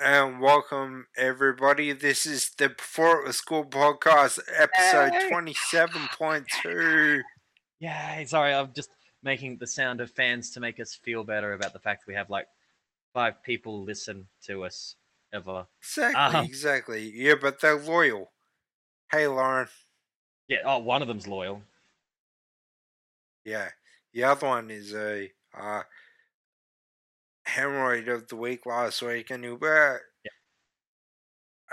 and welcome everybody. This is the Before It Was Cool podcast, episode Yay. twenty-seven point two. Yay! Sorry, I'm just making the sound of fans to make us feel better about the fact we have like five people listen to us ever. Exactly, Um. exactly. Yeah, but they're loyal. Hey, Lauren. Yeah. Oh, one of them's loyal. Yeah, the other one is a uh, hemorrhoid of the week last week, and you. Yeah.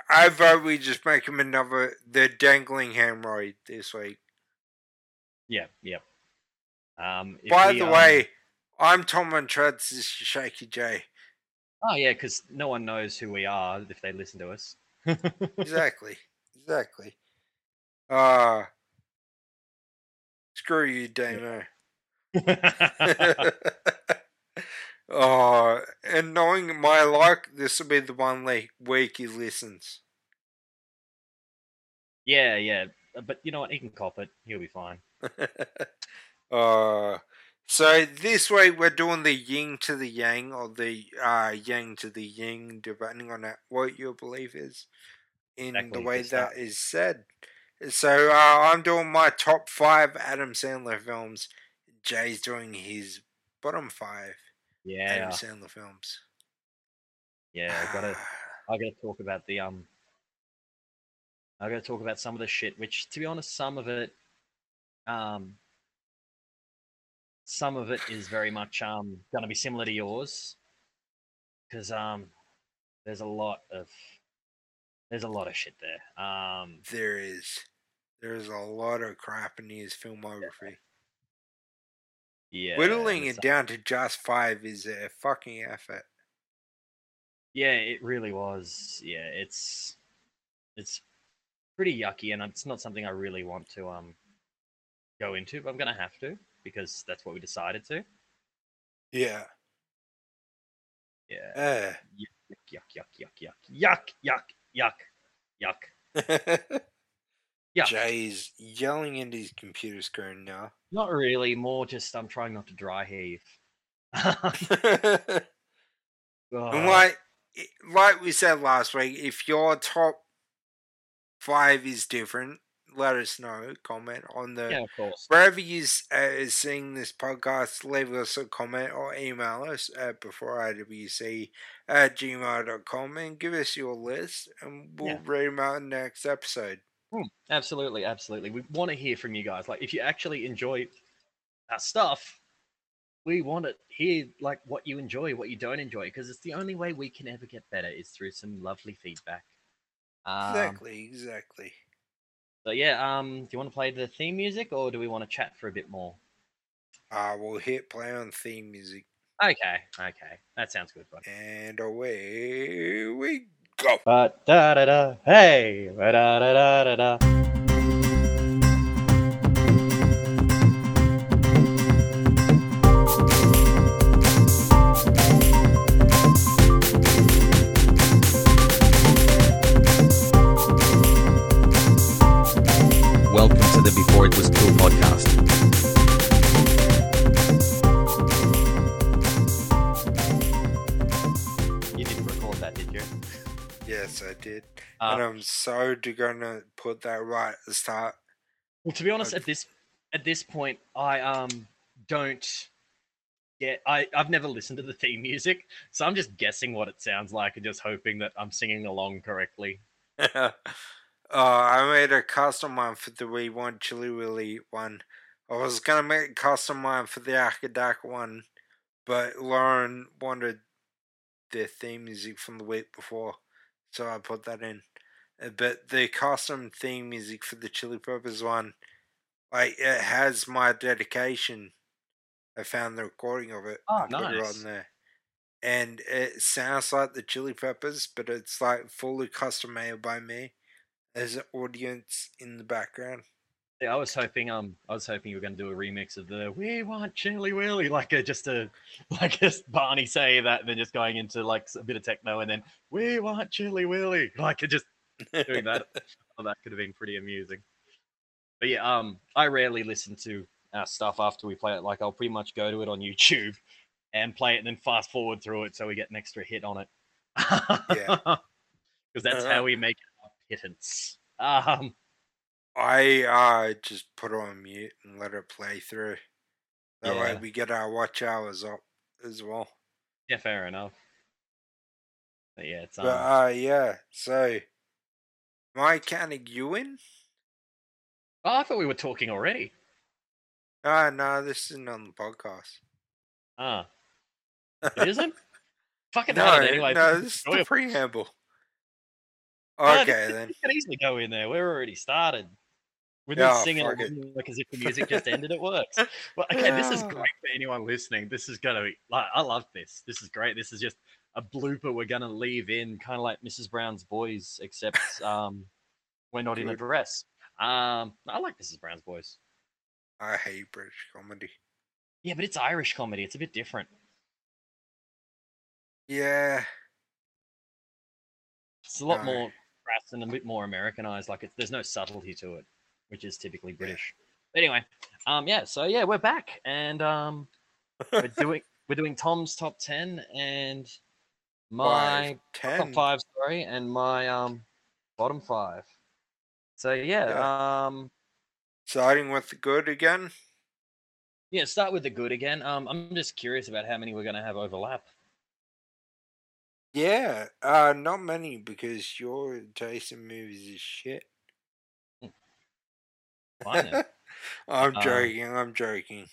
I vote we just make him another the dangling hemorrhoid this week. Yeah. Yep. Um. By we, the um, way, I'm Tom on Treads. This is Shakey Jay. Oh yeah, because no one knows who we are if they listen to us. exactly, exactly. Uh screw you, Damo. oh, and knowing my luck, this will be the one week he listens. yeah. Yeah. But you know what? He can cop it. He'll be fine. uh, so this week we're doing the yin to the yang, or the uh, yang to the yin, depending on that, what your belief is in Exactly, the way stuff. that is said. So uh, I'm doing my top five Adam Sandler films. Jay's doing his bottom five Yeah. Adam Sandler films. Yeah. I gotta. I gotta talk about the um. I gotta talk about some of the shit, which, to be honest, some of it, um, some of it is very much um gonna be similar to yours, because um, there's a lot of there's a lot of shit there. Um, there is there is a lot of crap in his filmography. Yeah, Whittling it down to just five is a fucking effort. Yeah, it really was. Yeah, it's it's pretty yucky, and it's not something I really want to um go into, but I'm gonna have to because that's what we decided to. Yeah. Yeah. Uh. yuck, yuck, yuck, yuck, yuck, yuck, yuck, yuck. Yeah. Jay is yelling into his computer screen now. Not really. More just I'm trying not to dry heave. and like, like we said last week, if your top five is different, let us know. Comment on the yeah, of course. wherever you uh, seeing this podcast, leave us a comment or email us at beforeiwc at gmail.com and give us your list and we'll Yeah. read them out in the next episode. Hmm, absolutely, absolutely. We want to hear from you guys. Like, if you actually enjoy our stuff, we want to hear like what you enjoy, what you don't enjoy, because it's the only way we can ever get better is through some lovely feedback. Um, exactly, exactly. So yeah, um, do you want to play the theme music, or do we want to chat for a bit more? Uh, we'll hit play on theme music Okay, okay, that sounds good, bud. and away we go. Ba da da da, hey, ba da da da da da. Welcome to the Before It Was Cool podcast. You didn't record that, did you? Yes, I did. Uh, and I'm so gonna put that right at the start. Well, to be honest, at this at this point, I um don't get. I I've never listened to the theme music, so I'm just guessing what it sounds like and just hoping that I'm singing along correctly. uh, I made a custom one for the We Want Chili Willy one. I was gonna make a custom one for the Acca Dacca one, but Lauren wanted the theme music from the week before, so I put that in. Uh, But the custom theme music for the Chili Peppers one, like it has my dedication. I found the recording of it. Oh, and put it on there. And it sounds like the Chili Peppers, but it's like fully custom made by me. There's an audience in the background. Yeah, I was hoping um I was hoping you were going to do a remix of the "We Want Chilly Willy" like a just a like just Barney say that, and then just going into like a bit of techno, and then "We Want Chilly Willy" like it just doing that. oh, that could have been pretty amusing. But yeah, um, I rarely listen to our stuff after we play it. Like I'll pretty much go to it on YouTube and play it, and then fast forward through it so we get an extra hit on it. Yeah. because that's Uh-huh. how we make our pittance. Um, I uh just put it on mute and let it play through. That way we get our watch hours up as well. yeah, fair enough. But yeah, it's um, But uh yeah, so my counting you in? oh, I thought we were talking already. Ah no, this isn't on the podcast. Ah, it isn't. Fucking no, hell, anyway. no, this is the preamble. No, Okay this- then. We can easily go in there. We're already started. We're just singing along like as if the music just ended. It works. Well, okay, this is great for anyone listening. This is gonna be like I love this. This is great. This is just a blooper we're gonna leave in, kind of like Mrs. Brown's Boys, except um, we're not in a dress. Um, I like Mrs. Brown's Boys. I hate British comedy. Yeah, but it's Irish comedy. It's a bit different. Yeah. It's a lot No. more crass and a bit more Americanized. Like it's, there's no subtlety to it, which is typically British. Anyway, um, yeah. So yeah, we're back, and um, we're doing we're doing Tom's top ten and my Five, top five, sorry, and my um bottom five. So yeah, um, Starting with the good again. yeah. Start with the good again. Um, I'm just curious about how many we're gonna have overlap. Yeah, uh, not many because your taste in movies is shit. I'm Uh, joking. I'm joking.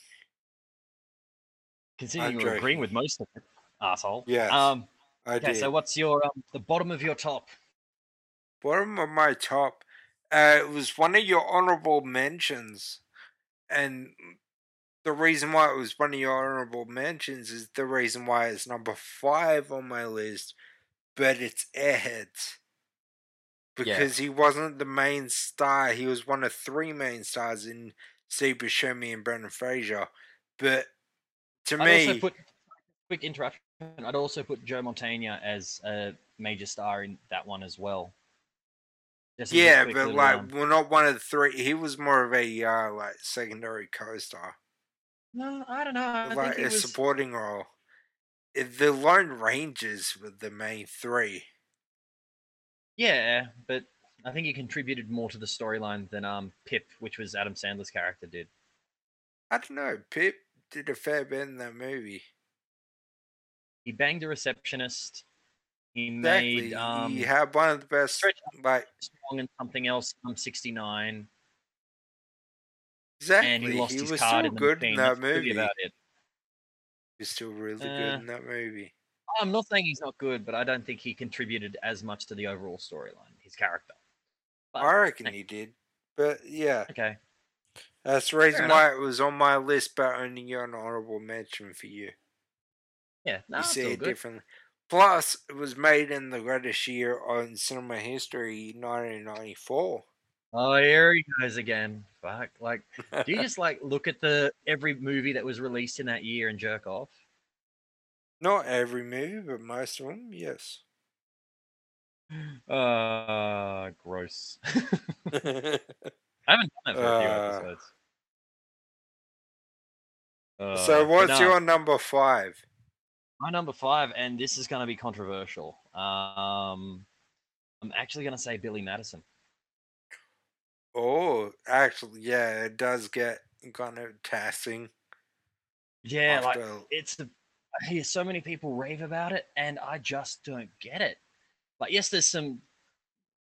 Considering I'm you're agreeing with most of it, asshole. Yes, Um. I Okay. So what's your um, the bottom of your top? Bottom of my top, uh, it was one of your honorable mentions, and the reason why it was one of your honorable mentions is the reason why it's number five on my list, but it's Airheads. Because he wasn't the main star, he was one of three main stars in Steve Buscemi and Brendan Fraser. But to I'd me, also put quick interruption. I'd also put Joe Mantegna as a major star in that one as well. Just yeah, quick but like, um, we're not one of the three. He was more of a uh, like secondary co-star. no, I don't know. I like think a was. supporting role. The Lone Rangers were the main three. Yeah, but I think he contributed more to the storyline than um Pip, which was Adam Sandler's character, did. I don't know. Pip did a fair bit in that movie. He banged a receptionist. He Exactly. made um he had one of the best. Like Strong and something else. I'm 69, exactly. and he lost he his was card still in good in that movie. about it. He was still really Uh, good in that movie. I'm not saying he's not good, but I don't think he contributed as much to the overall storyline, his character. But, I reckon he did. But yeah, Okay. that's the reason why it was on my list, but only an honorable mention for you. Yeah. No, you see it differently. Plus, it was made in the greatest year on cinema history, 1994. Oh, here he goes again. Fuck. Like, do you just like look at the every movie that was released in that year and jerk off? Not every movie, but most of them, yes. Uh, gross. I haven't done that for a few Uh, episodes. Uh, so, what's no, your number five? my number five? And this is going to be controversial. Um, I'm actually going to say Billy Madison. Oh, actually, yeah, it does get kind of taxing. Yeah, like it's the I hear so many people rave about it, and I just don't get it. Like, yes, there's some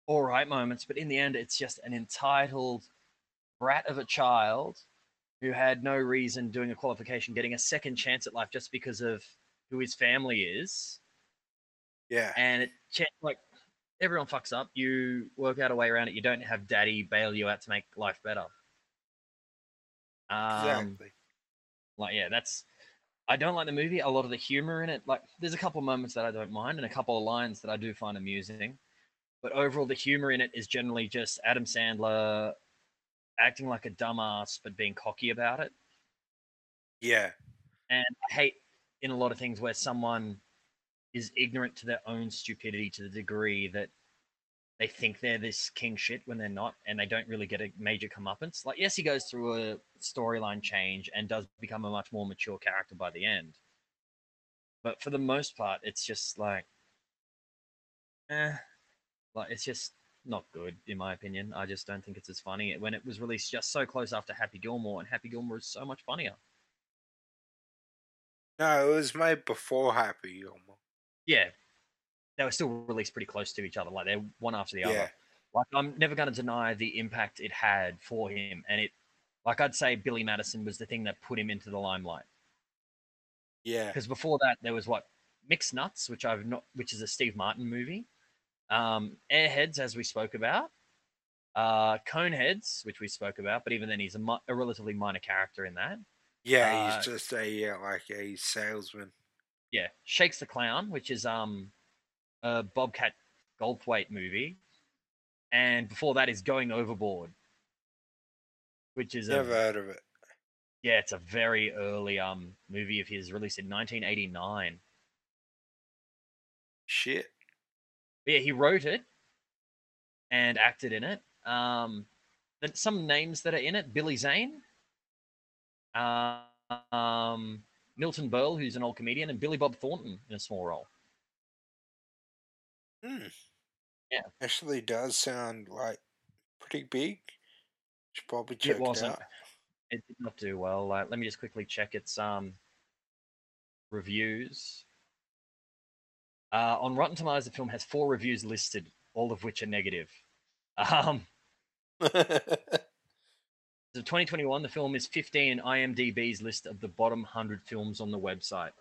all right moments, but in the end, it's just an entitled brat of a child who had no reason doing a qualification, getting a second chance at life just because of who his family is, yeah, and it like everyone fucks up. You work out a way around it. You don't have daddy bail you out to make life better. Um, exactly. like yeah that's i don't like the movie a lot of the humor in it like there's a couple of moments that i don't mind and a couple of lines that i do find amusing but overall the humor in it is generally just adam sandler acting like a dumbass but being cocky about it. Yeah, and i hate in a lot of things where someone is ignorant to their own stupidity to the degree that they think they're this king shit when they're not, and they don't really get a major comeuppance. Like, yes, he goes through a storyline change and does become a much more mature character by the end. But for the most part, it's just like eh, like it's just not good in my opinion. I just don't think it's as funny when it was released just so close after Happy Gilmore, and Happy Gilmore is so much funnier. No, it was made before Happy Gilmore. Yeah, they were still released pretty close to each other, like they're one after the Yeah. other. Like I'm never going to deny the impact it had for him, and it, like I'd say, Billy Madison was the thing that put him into the limelight. Yeah. because before that there was what Mixed Nuts, which I've not, which is a Steve Martin movie, um, Airheads, as we spoke about, uh, Coneheads, which we spoke about, but even then he's a, mi- a relatively minor character in that. Yeah, Uh, he's just a yeah, like a salesman. Yeah, Shakes the Clown, which is um, a Bobcat Goldthwait movie, and before that is Going Overboard, which is Never a heard of it. yeah, it's a very early um movie of his, released in 1989. Shit. But yeah, he wrote it and acted in it. Um, some names that are in it: Billy Zane, uh, um, Milton Berle, who's an old comedian, and Billy Bob Thornton in a small role. Hmm. Yeah. Actually does sound like pretty big. Should probably check it it, wasn't. out. It did not do well. Uh, let me just quickly check its um reviews. Uh, on Rotten Tomatoes, the film has four reviews listed, all of which are negative. Um, So 2021, the film is 15 in IMDb's list of the bottom 100 films on the website.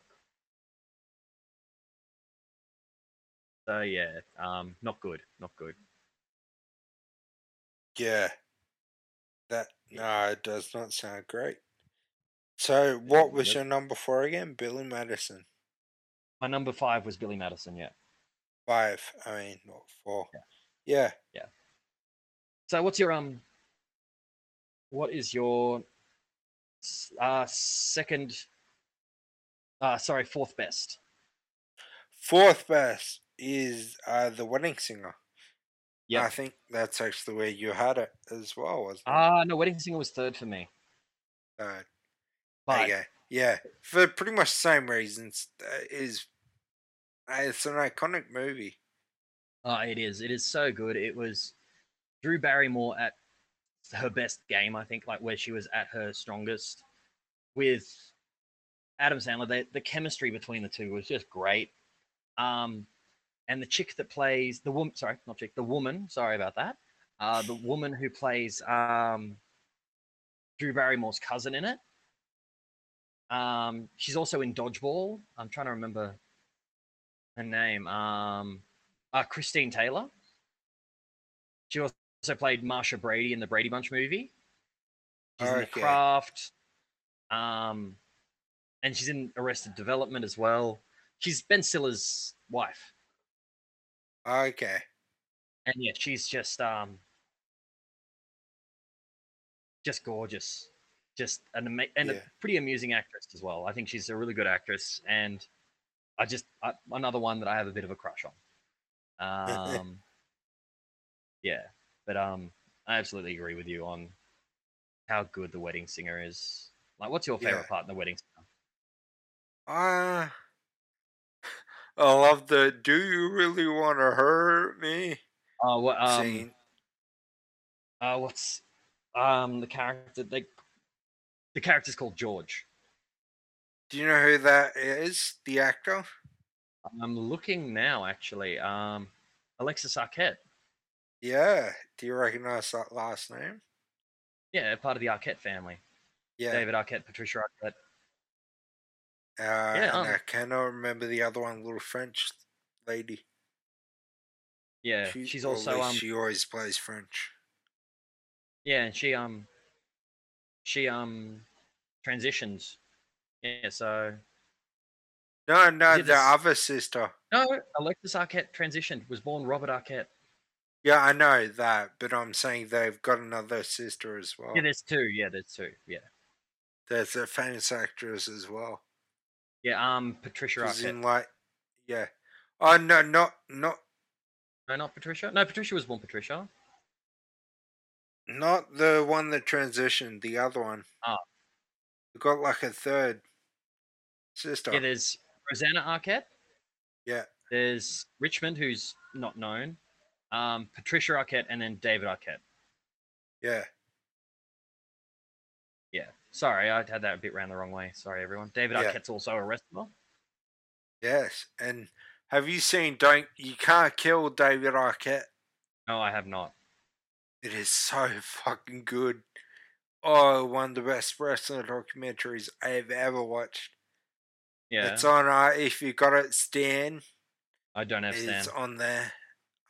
So yeah, um, not good, not good. yeah. That no, it does not sound great. So what was your number four again? Billy Madison. My number five was Billy Madison. Yeah. Five. I mean not four. Yeah. Yeah. So what's your um? What is your uh second? Uh sorry, fourth best. Fourth best is uh the wedding singer. Yeah. I think that's actually where you had it as well, wasn't it? Ah, no, Wedding Singer was third for me. Third. But Okay. Yeah, for pretty much the same reasons. Uh, is uh, it's an iconic movie. Oh, it is. It is so good. It was Drew Barrymore at her best game, I think, like where she was at her strongest with Adam Sandler. The, the chemistry between the two was just great. Um, and the chick that plays the woman, sorry, not chick, the woman, sorry about that. Uh, the woman who plays um, Drew Barrymore's cousin in it. Um, she's also in Dodgeball. I'm trying to remember her name. Um, uh, Christine Taylor. She also played Marcia Brady in the Brady Bunch movie. She's in The Craft. Um, and she's in Arrested Development as well. She's Ben Stiller's wife. Okay. And yeah, she's just um just gorgeous. Just an ama- and Yeah. a pretty amusing actress as well. I think she's a really good actress and I just I, another one that I have a bit of a crush on. Um yeah, but um I absolutely agree with you on how good the wedding singer is. Like what's your favorite Yeah. part in the wedding singer? Uh, I love the "Do you really want to hurt me?" Oh, what um scene. uh what's um the character they the character's called George. Do you know who that is? The actor? I'm looking now, actually. Um, Alexis Arquette. Yeah. Do you recognize that last name? Yeah, part of the Arquette family. Yeah. David Arquette, Patricia Arquette. Uh, Yeah, and um, I cannot remember the other one, little French lady. Yeah, She- she's also um, she always plays French. yeah, and she um, she um, transitions. Yeah, so No, no, the other sister. no, Alexis Arquette transitioned. Was born Robert Arquette. Yeah, I know that, but I'm saying they've got another sister as well. Yeah, there's two. Yeah, there's two. Yeah, There's a famous actress as well. Yeah. Um, Patricia Arquette. in like, yeah. Oh no, not not No, not Patricia. No, Patricia was born Patricia. not the one that transitioned. The other one. Ah. We got like a third sister. Yeah, there's Rosanna Arquette. Yeah. There's Richmond, who's not known, um, Patricia Arquette, and then David Arquette. Yeah. Sorry, I had that a bit round the wrong way. Sorry, everyone. David Yeah. Arquette's also a wrestler. Yes. And have you seen Don't You Can't Kill David Arquette? No, I have not. It is so fucking good. Oh, one of the best wrestling documentaries I have ever watched. Yeah, It's on uh if you got it, Stan. I don't have Stan. It's on there.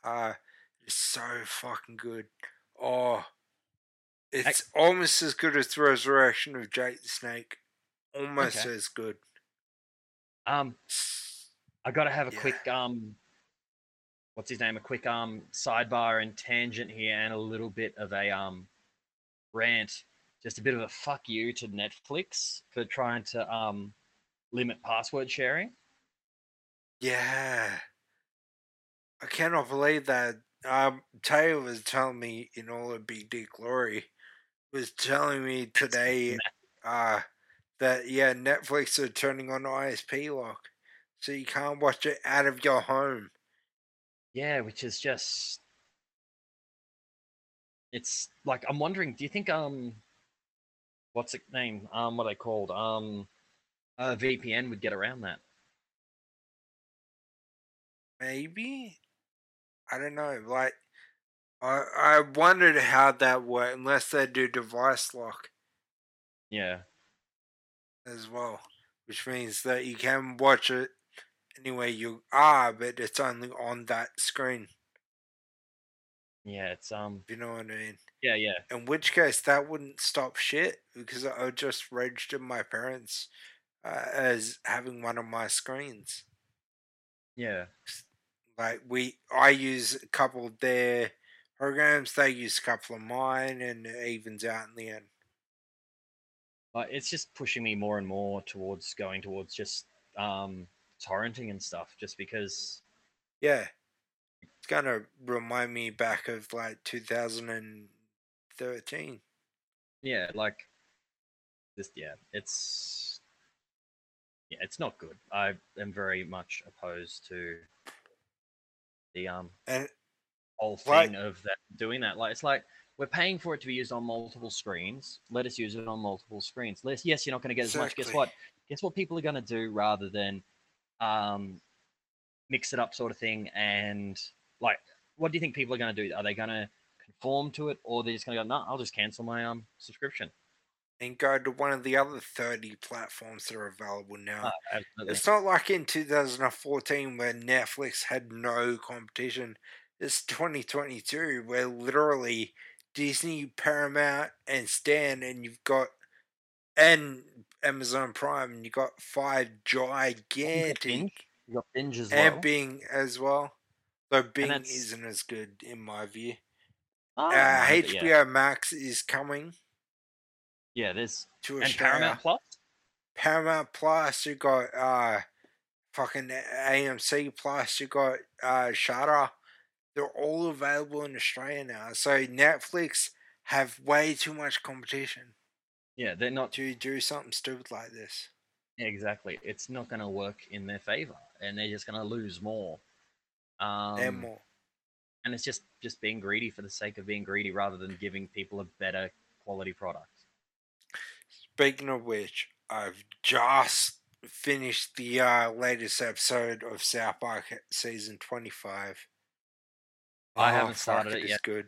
Uh it's so fucking good. Oh it's almost as good as the resurrection of Jake the Snake. Almost Okay. as good. Um, I got to have a Yeah. quick um, what's his name? A quick um sidebar and tangent here, and a little bit of a um rant. Just a bit of a fuck you to Netflix for trying to um limit password sharing. Yeah. I cannot believe that. Um, Taylor was telling me in all her big dick glory, was telling me today, uh, that yeah, Netflix are turning on ISP lock, so you can't watch it out of your home. Yeah, which is just it's like I'm wondering, do you think um what's it name? Um what are they called? Um a VPN would get around that. Maybe, I don't know. Like, I I wondered how that worked, unless they do device lock. Yeah. as well, which means that you can watch it anywhere you are, but it's only on that screen. Yeah, it's um If you know what I mean. yeah, yeah. In which case, that wouldn't stop shit because I would just register my parents uh, as having one of my screens. Yeah. Like we, I use a couple of their programs, they use a couple of mine, and it evens out in the end. But it's just pushing me more and more towards going towards just um torrenting and stuff just because Yeah, it's gonna remind me back of like 2013. yeah, like just yeah, it's yeah, it's not good. I am very much opposed to the um And whole Right. thing of that doing that. Like it's like we're paying for it to be used on multiple screens. Let us use it on multiple screens. Let's, yes, you're not going to get as much. Guess what? Guess what people are going to do rather than um, mix it up, sort of thing. And like, what do you think people are going to do? Are they going to conform to it, or they're just going to go, no, I'll just cancel my um subscription? and go to one of the other 30 platforms that are available now. Absolutely. It's not like in 2014 where Netflix had no competition. It's 2022 where literally Disney, Paramount, and Stan, and you've got and Amazon Prime, and you've got five gigantic You got binge as well. and Bing as well. Though Bing isn't as good in my view. Uh, HBO yeah. Max is coming yeah, there's to and Australia. Paramount Plus. Paramount Plus, you got uh fucking AMC Plus, you got uh Shudder. They're all available in Australia now. So Netflix have way too much competition Yeah, they're not to do something stupid like this. Exactly. It's not going to work in their favor, and they're just going to lose more. Um, and more. and it's just just being greedy for the sake of being greedy, rather than giving people a better quality product. Speaking of which, I've just finished the uh, latest episode of South Park season twenty five. I haven't started it It's yet. good.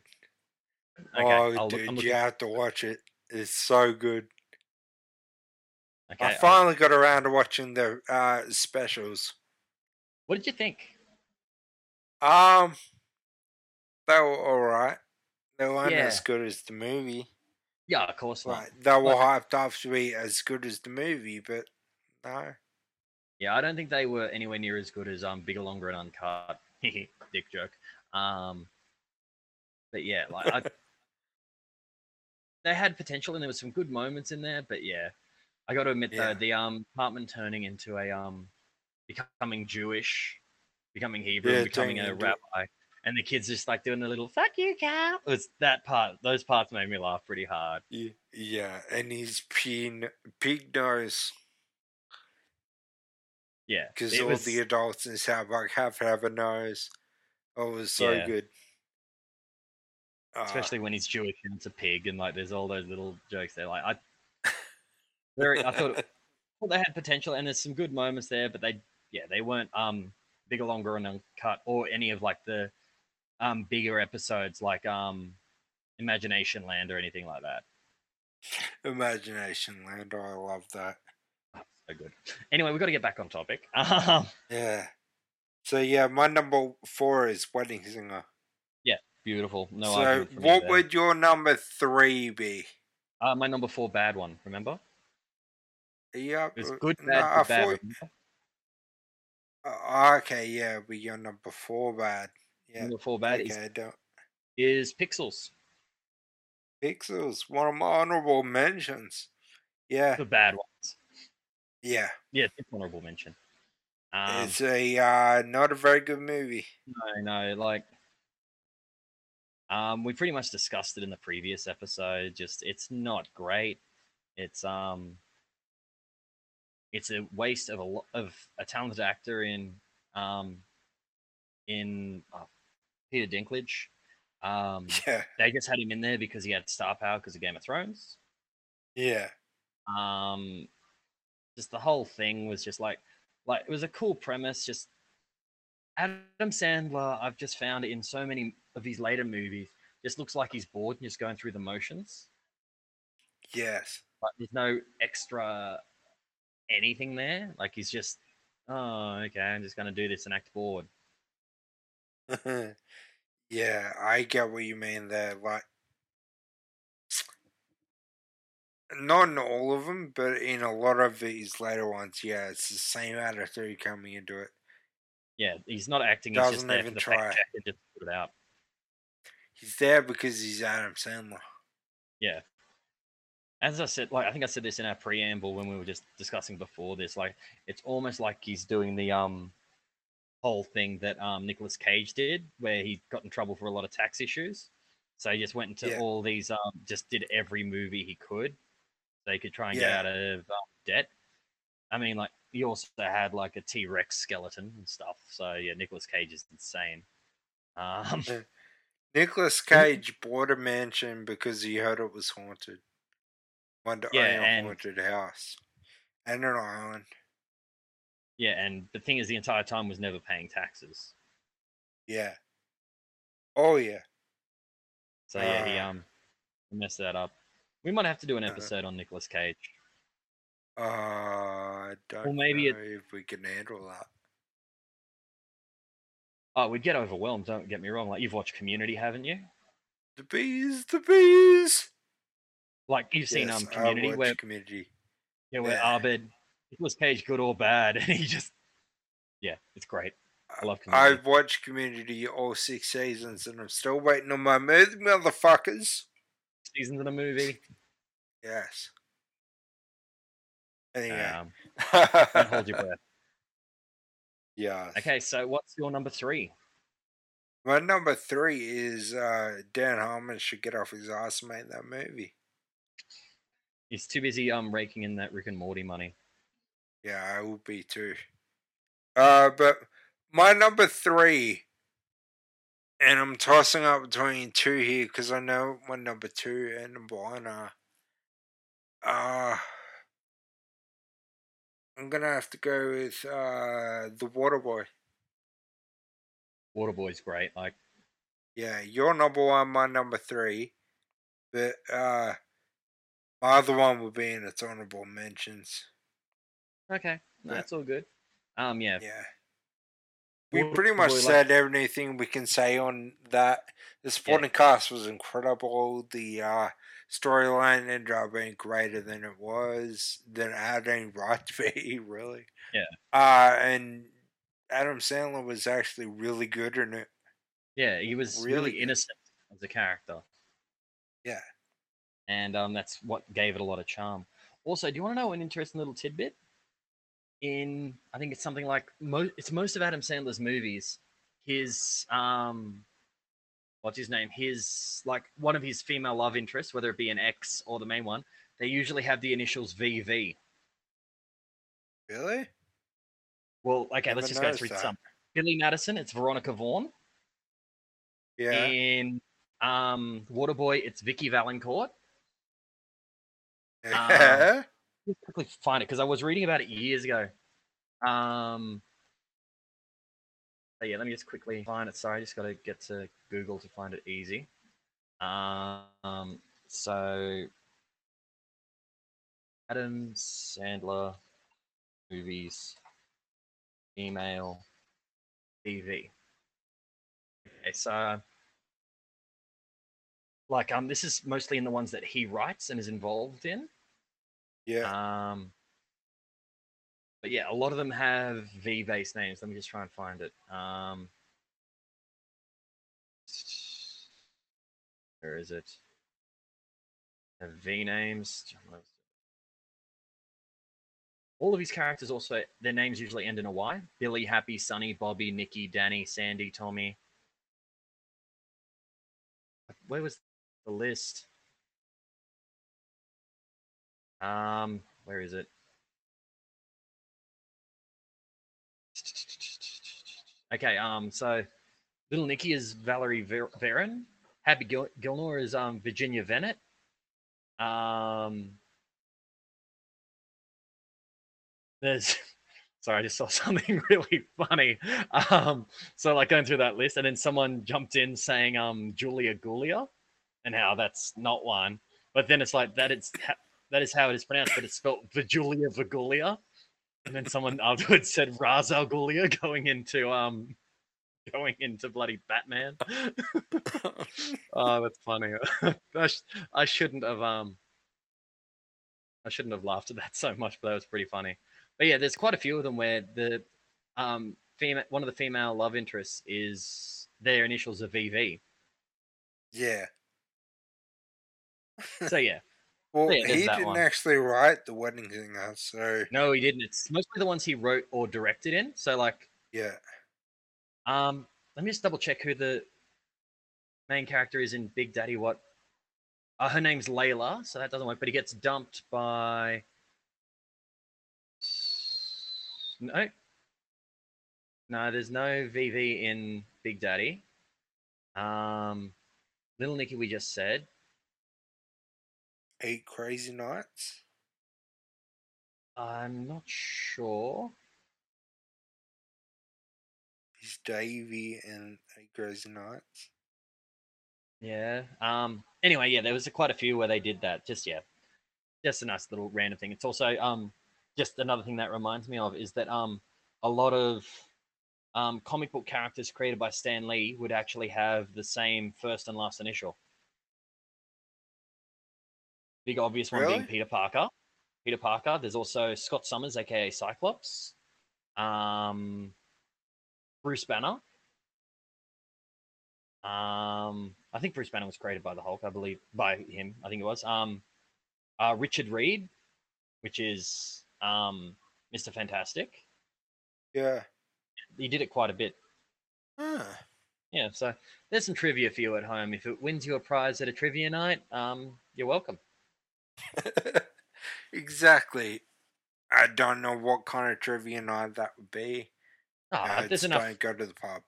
Okay, oh, I'll dude, I'm you have to watch it. It's so good. okay, I I'll- finally got around to watching the uh, specials. what did you think? Um, they were all right. They weren't Yeah. as good as the movie. Yeah, of course not. Like they were Like- hyped up to be as good as the movie, but no. Yeah, I don't think they were anywhere near as good as um Bigger, Longer, and Uncut. Dick joke. Um, but yeah, like I, they had potential and there was some good moments in there. But yeah, I got to admit Yeah. though, the um Cartman turning into a um becoming Jewish, becoming Hebrew, Yeah, becoming a rabbi, and the kids just like doing the little "fuck you, cow." It was that part? Those parts made me laugh pretty hard. Yeah, yeah, and his pig, pig nose. Yeah, because all was- the adults in South Park have have a nose. Oh, it was so Yeah. good. Uh, especially when he's Jewish and it's a pig, and like there's all those little jokes there. Like I, very, I thought well, they had potential, and there's some good moments there, but they, yeah, they weren't um bigger, longer, and uncut, or any of like the um bigger episodes like um Imagination Land or anything like that. Imagination Land. Oh, I love that. So good. Anyway, we've got to get back on topic. Um, Yeah. So yeah, my number four is Wedding Singer. Yeah, beautiful. No so argument from me what would your number three be? Uh, my number four bad one. Remember, Yeah, it's uh, good, bad, good, bad. thought- uh, okay, yeah, but your number four bad. Yeah. Number four bad okay, is, is Pixels. Pixels, one of my honorable mentions. Yeah, The bad ones. yeah. Yeah, it's honorable mention. Um, it's a uh, not a very good movie. No, no, like um we pretty much discussed it in the previous episode. Just it's not great. It's um it's a waste of a of a talented actor in um in uh, Peter Dinklage. Um Yeah, they just had him in there because he had star power because of Game of Thrones. yeah, Um just the whole thing was just like like it was a cool premise just Adam Sandler, I've just found in so many of his later movies, just looks like he's bored and just going through the motions. yes. Like there's no extra anything there. Like he's just, oh, okay, I'm just gonna do this and act bored. yeah, I get what you mean there. Like, not in all of them, but in a lot of these later ones, yeah, it's the same attitude coming into it. Yeah, he's not acting. He's just Doesn't there even for the try. fact check and just put it out. He's there because he's Adam Sandler. Yeah. As I said, like I think I said this in our preamble when we were just discussing before this, like it's almost like he's doing the um whole thing that um Nicolas Cage did, where he got in trouble for a lot of tax issues. So he just went into Yeah. all these um just did every movie he could he could try and Yeah. get out of um, debt. I mean, like he also had like a T Rex skeleton and stuff. So yeah, Nicolas Cage is insane. Um, Nicholas Cage bought a mansion because he heard it was haunted. Wanted to Yeah, own a and- haunted house. And an island. yeah, and the thing is, the entire time was never paying taxes. Yeah. Oh yeah. So yeah, he Ah. um messed that up. We might have to do an episode on Nicolas Cage. Uh I don't Well, maybe know if we can handle that. Oh, we'd get overwhelmed. Don't get me wrong. Like you've watched Community, haven't you? The bees, the bees. Like you've seen Yes, um Community, where Community. yeah, where yeah. Abed, Nicolas Cage, good or bad, and he just yeah, it's great. I love Community. I've watched Community all six seasons, and I'm still waiting on my movie, motherfuckers. Seasons in a movie. Yes. Anyway. Um, don't hold your breath. yeah. Okay, so what's your number three? My number three is uh, Dan Harmon should get off his ass and make that movie. He's too busy um raking in that Rick and Morty money. Yeah, I will be too. Uh, but my number three, and I'm tossing up between two here because I know my number two and number one are. Uh, I'm gonna have to go with uh, the Waterboy. Waterboy's great. Like Yeah, your number one, my number three, but uh, my other one will be in its honorable mentions. okay, no, that's all good. Um, yeah, Yeah. We pretty much like- said everything we can say on that. The supporting cast was incredible. The uh, storyline ended up being greater than it was, than it had any right to be, really. Yeah. Uh, and Adam Sandler was actually really good in it. yeah, he was Really really innocent as a character. Yeah. and um, that's what gave it a lot of charm. Also, do you want to know an interesting little tidbit? In I think it's something like mo- it's most of Adam Sandler's movies. His um, what's his name? His like one of his female love interests, whether it be an ex or the main one, they usually have the initials VV. Really? Well, okay, let's just go through that. some. Billy Madison, it's Veronica Vaughn. Yeah. In um, Waterboy, it's Vicki Vallencourt. Yeah. Just quickly find it because I was reading about it years ago. Um, yeah, let me just quickly find it. Sorry, I just got to get to Google to find it easy. Um, so Adam Sandler movies, email, TV. Okay, so like um, this is mostly in the ones that he writes and is involved in. yeah. Um, but yeah, a lot of them have V based names. Let me just try and find it. Um, where is it? V names. All of his characters also, their names usually end in a Y. Billy, Happy, Sunny, Bobby, Nicky, Danny, Sandy, Tommy. Where was the list? Um, where is it? Okay, um, so Little Nicky is Valerie Ver-. Happy Gil- Gilmore is um Virginia Venit. Um, there's sorry, I just saw something really funny. Um, so like going through that list, and then someone jumped in saying um Julia Gulia, and how that's not one, but then it's like that it's ha- that is how it is pronounced, but it's spelled Vajulia Vagulia. And then someone afterwards said Ra's al Ghul going into um going into bloody Batman. oh, that's funny. I, sh- I shouldn't have um I shouldn't have laughed at that so much, but that was pretty funny. But yeah, there's quite a few of them where the um female one of the female love interests is their initials are VV. yeah. So yeah, Well, Yeah, he didn't one. actually write the wedding singer, so no, he didn't. It's mostly the ones he wrote or directed in. So like yeah. Um, let me just double check who the main character is in Big Daddy. What? Uh, her name's Layla, so that doesn't work. But he gets dumped by. No. No, there's no VV in Big Daddy. Um, Little Nicky, we just said. Eight Crazy Nights. I'm not sure. He's Davy in Eight Crazy Nights. Yeah. Um. Anyway, yeah, there was quite a few where they did that. Just yeah, just a nice little random thing. It's also um, just another thing that reminds me of is that um, a lot of um comic book characters created by Stan Lee would actually have the same first and last initial. Big obvious one being Peter Parker. Peter Parker. There's also Scott Summers, aka Cyclops. Um, Bruce Banner. Um, I think Bruce Banner was created by the Hulk, I believe, by him. I think it was. Um, uh, Richard Reed, which is um, Mr. Fantastic. Yeah. He did it quite a bit. Huh. Yeah, so there's some trivia for you at home. If it wins you a prize at a trivia night, um, you're welcome. exactly. I don't know what kind of trivia night that would be. Ah, I there's enough. don't go to the pub.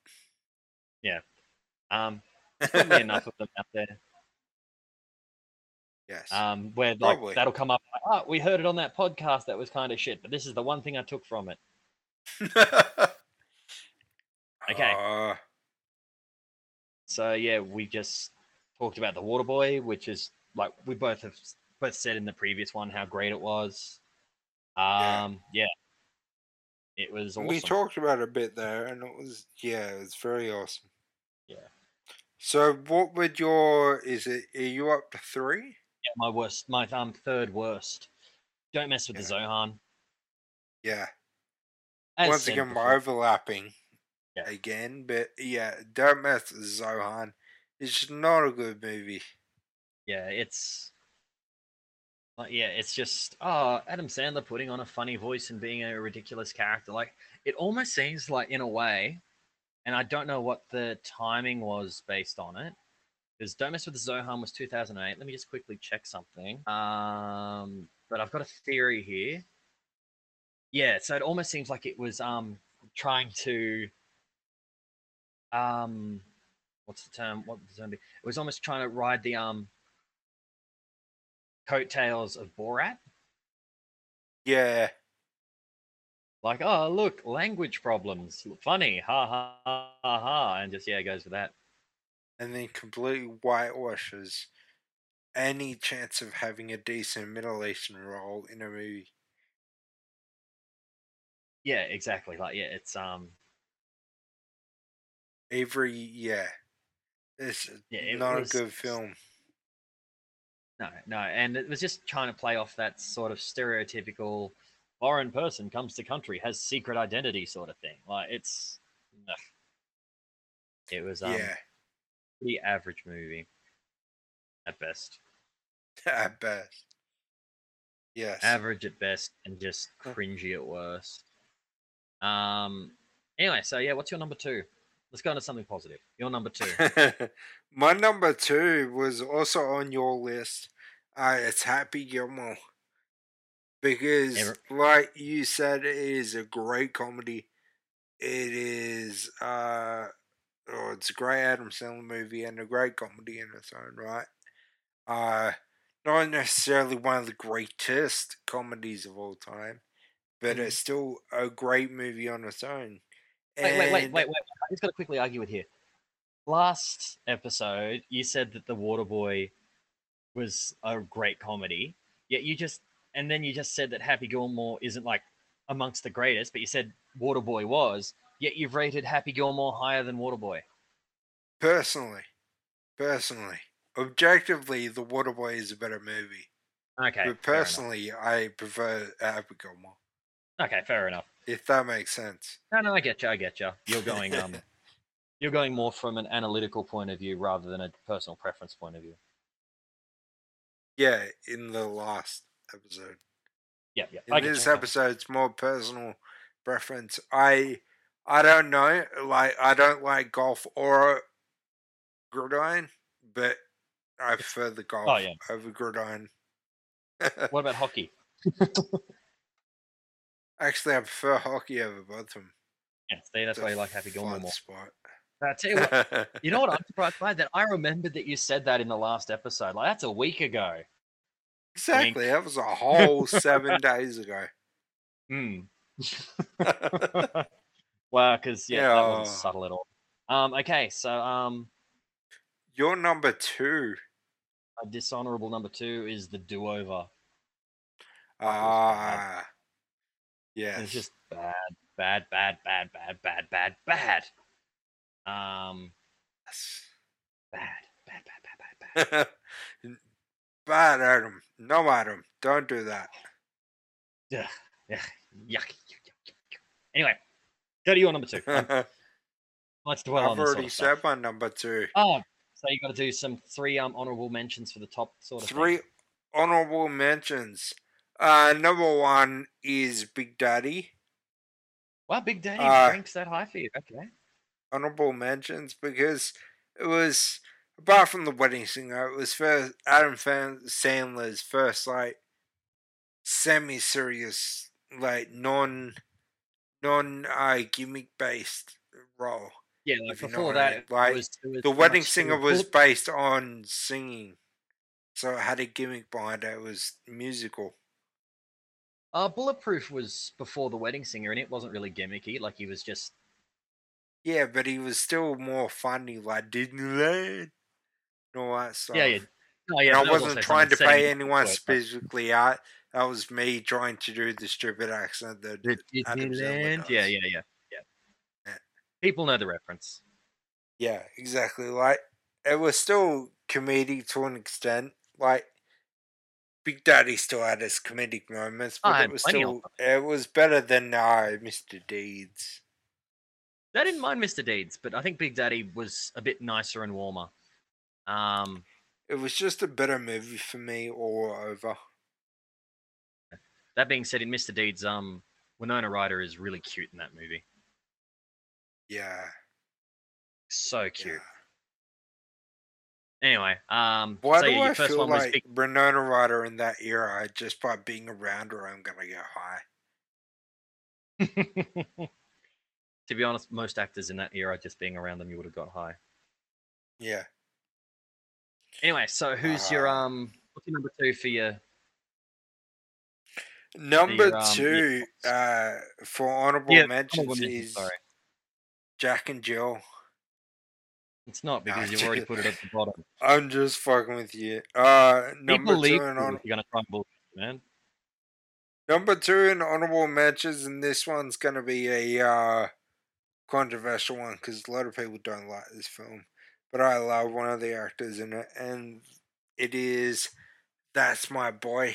Yeah. Um, there's probably enough of them out there. Yes. Um, where like Probably. that'll come up. Like, oh, we heard it on that podcast. That was kind of shit. But this is the one thing I took from it. okay. Uh, So yeah, we just talked about the Water Boy, which is like we both have both said in the previous one how great it was. Yeah. Um, yeah, it was awesome. We talked about it a bit there, and it was yeah, it's very awesome. Yeah. So, what would your is it? Are you up to three? Yeah, my worst, my um third worst. Don't mess with the Zohan. Yeah. As Once again, before. we're overlapping Yeah. again, but yeah, don't mess with Zohan. It's not a good movie. yeah, it's like yeah, it's just oh Adam Sandler putting on a funny voice and being a ridiculous character. Like it almost seems like in a way, and I don't know what the timing was based on it. Because Don't Mess with the Zohan was 2008. Let me just quickly check something. Um, but I've got a theory here. Yeah, so it almost seems like it was um trying to um what's the term what the term be? it was almost trying to ride the um coattails of borat? Yeah, like oh look language problems. Funny. Ha ha ha ha, ha. and just yeah goes with that. And then completely whitewashes any chance of having a decent Middle Eastern role in a movie. yeah exactly. Like yeah it's um Every yeah, it's Yeah, it not was- a good film. No no and it was just trying to play off that sort of stereotypical foreign person comes to country has secret identity sort of thing. Like it's it was um yeah, pretty average movie. At best. At best. Yes. average at best and just cringy at worst. Um anyway so yeah what's your number two let's go into something positive your number two My number two was also on your list. Uh, it's Happy Gilmore. Because, Ever- like you said, it is a great comedy. It is, uh, oh, it's a great Adam Sandler movie and a great comedy in its own right. Uh, not necessarily one of the greatest comedies of all time, but Mhm. it's still a great movie on its own. Wait wait wait wait wait i just gotta quickly argue with here last episode you said that the waterboy was a great comedy yet you just and then you just said that happy gilmore isn't like amongst the greatest but you said waterboy was yet you've rated happy gilmore higher than waterboy Personally, personally, objectively, The Waterboy is a better movie. okay but personally, I prefer Happy Gilmore. okay fair enough If that makes sense. No, no, I get you. I get you. You're going, um, you're going more from an analytical point of view rather than a personal preference point of view. Yeah, in the last episode. Yeah, yeah. In I this you. episode, it's more personal preference. I, I don't know. Like, I don't like golf or gridiron, but I prefer the golf Oh, yeah. over gridiron. What about hockey? Actually, I prefer hockey over both of them. Yeah, see, that's It's why you like Happy Gilmore more. spot. I tell you what, you know what I'm surprised by? That I remembered that you said that in the last episode. Like that's a week ago. Exactly. That was a whole seven days ago. Hmm. Wow, because yeah, that Yeah. wasn't subtle at all. Um. Okay, so um, You're number two. a dishonorable number two is the do-over. Ah. It's just bad, bad, bad, bad, bad, bad, bad, bad. Um, bad, bad, bad, bad, bad, bad. Bad Adam. No Adam. Don't do that. Yeah. ugh, yuck. Anyway, go to your number two. Um, I've let's dwell on this sort already of said my number two. Oh, so you got to do some three um honorable mentions for the top sort of thing. Three honorable mentions. Uh, number one is Big Daddy. Wow, Big Daddy Uh, ranks that high for you. Okay. Honorable mentions because it was apart from the wedding singer, it was first Adam Sandler's first like semi-serious, like non non uh, gimmick based role. Yeah, like if you know before what I that, mean. it Like, was, was The wedding singer was based on singing, so it had a gimmick behind it. It was musical. Uh, Bulletproof was before the wedding singer, and it wasn't really gimmicky. Like he was just Yeah, but he was still more funny, like Disneyland, and all that stuff. yeah, yeah. Oh, yeah, and I was wasn't trying to pay anyone it, specifically out. That was me trying to do the stupid accent that the Adam Sandler. Yeah, yeah, yeah, yeah. Yeah. People know the reference. Yeah, exactly. Like it was still comedic to an extent. Like Big Daddy still had his comedic moments, Oh, but had it was still it was better than uh, Mr. Deeds. I didn't mind Mr. Deeds, but I think Big Daddy was a bit nicer and warmer. Um, It was just a better movie for me all over. that being said, in Mr. Deeds, um, Winona Ryder is really cute in that movie. Yeah. So cute. yeah. Anyway, um, Why so do yeah, your I first feel one was like Big. Renona Ryder in that era? Just by being around her, I'm gonna get high. To be honest, most actors in that era, just being around them, you would have got high. Yeah. Anyway, so who's your Ah. um? What's your number two for your? Number um, two, uh, for honorable Yeah, mentions honorable mention, is sorry, Jack and Jill. It's not because you've already put it at the bottom. I'm just fucking with you. Uh, number People two hon- if you're gonna try and bullshit, man. number two in honorable mentions, and this one's gonna be a uh, controversial one because a lot of people don't like this film, but I love one of the actors in it, and it is that's my boy.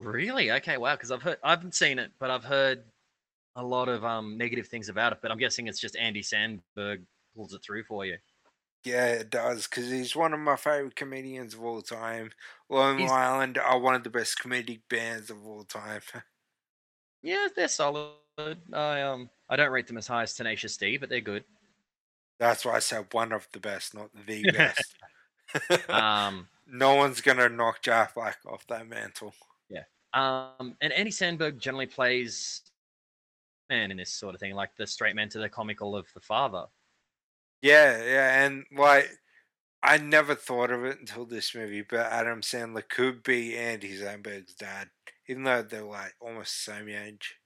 Really? Okay, wow. Because I've heard, I haven't seen it, but I've heard a lot of um negative things about it. But I'm guessing it's just Andy Samberg pulls it through for you. Yeah, it does because he's one of my favorite comedians of all time. Long He's- Island are one of the best comedic bands of all time. Yeah, they're solid. I um, I don't rate them as high as Tenacious D, but they're good. That's why I said one of the best, not the best. Um, no one's gonna knock Jack Black off that mantle. Yeah. Um, and Andy Samberg generally plays man in this sort of thing, like the straight man to the comical of the father. Yeah, yeah, and like I never thought of it until this movie, but Adam Sandler could be Andy Samberg's dad, even though they're like almost the same age.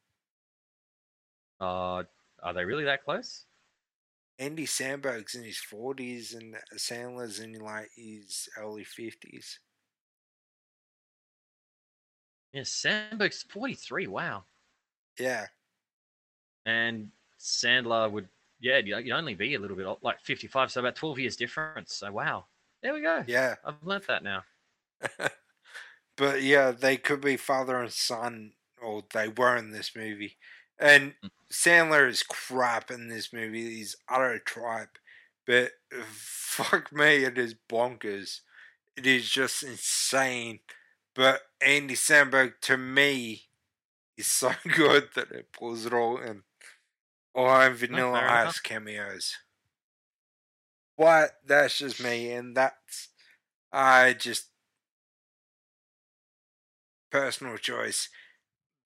Uh, are they really that close? Andy Samberg's in his forties, and Sandler's in like his early fifties. Yeah, Samberg's 43. Wow. Yeah, and Sandler would, yeah, you'd only be a little bit old, like 55, so about 12 years difference. So wow, there we go. yeah, I've learnt that now. but yeah, they could be father and son, or they were in this movie. And Mm. Sandler is crap in this movie. He's utter tripe. But fuck me, it is bonkers. It is just insane. But Andy Samberg, to me, is so good that it pulls it all in. Or in Vanilla fair enough. Ice cameos. But that's just me, and that's I just personal choice.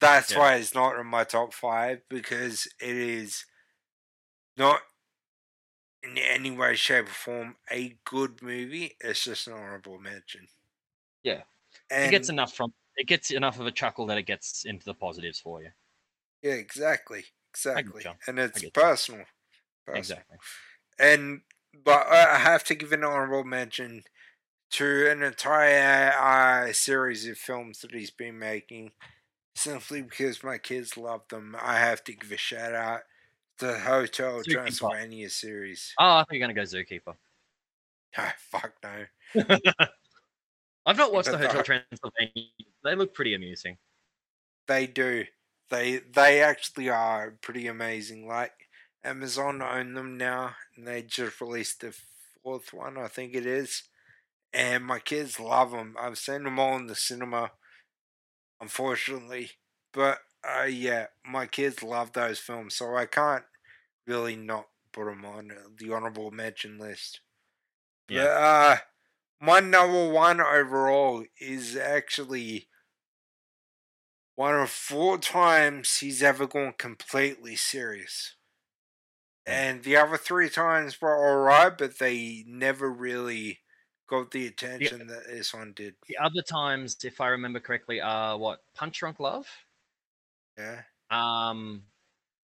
That's Yeah. why it's not in my top five because it is not in any way, shape, or form a good movie. It's just an honorable mention. Yeah. and it gets enough from, it gets enough of a chuckle that it gets into the positives for you. yeah, exactly, exactly, and it's personal, personal. Exactly. And but I I have to give an honorable mention to an entire uh, series of films that he's been making, simply because my kids love them. I have to give a shout out to the Hotel Zookeeper. Transylvania series. Oh, I think you're going to go Zookeeper. Ah, fuck no. I've not watched But the Hotel the- Transylvania. They look pretty amusing. They do. They they actually are pretty amazing. Like Amazon own them now, and they just released the fourth one, I think it is. And my kids love them. I've seen them all in the cinema, unfortunately. But uh, yeah, my kids love those films, so I can't really not put them on the honorable mention list. Yeah. But, uh, my number one overall is actually one of four times he's ever gone completely serious. And the other three times were alright, but they never really got the attention that this one did. The other times, if I remember correctly, are what? Punch Drunk Love? Yeah, Um,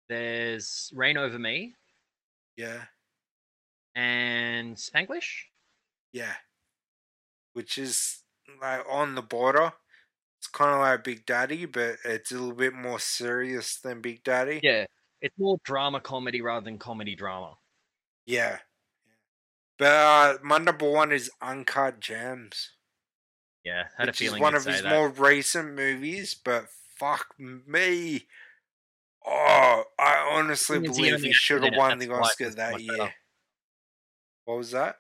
there's Reign Over Me yeah, and Spanglish. yeah. Which is like on the border. It's kind of like Big Daddy, but it's a little bit more serious than Big Daddy. Yeah, it's more drama comedy rather than comedy drama. Yeah. But uh, my number one is Uncut Gems. Yeah, had which a feeling is one of his that. more recent movies, but fuck me. Oh, I honestly is, he believe he should have acted in it, won the that's why it Oscar that year. better. What was that?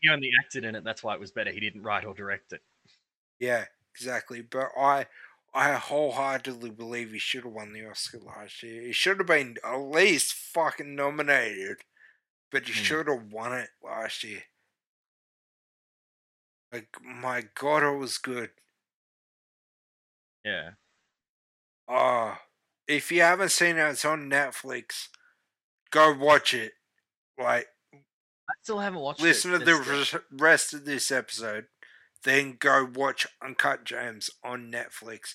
He only acted in it. That's why it was better. He didn't write or direct it. Yeah, exactly. But I I wholeheartedly believe he should have won the Oscar last year. He should have been at least fucking nominated, but he Hmm. should have won it last year. Like, my god, it was good. Yeah. Oh, if you haven't seen it, it's on Netflix. Go watch it. Like, I still haven't watched listen it. to the res- rest of this episode, then go watch Uncut Gems on Netflix.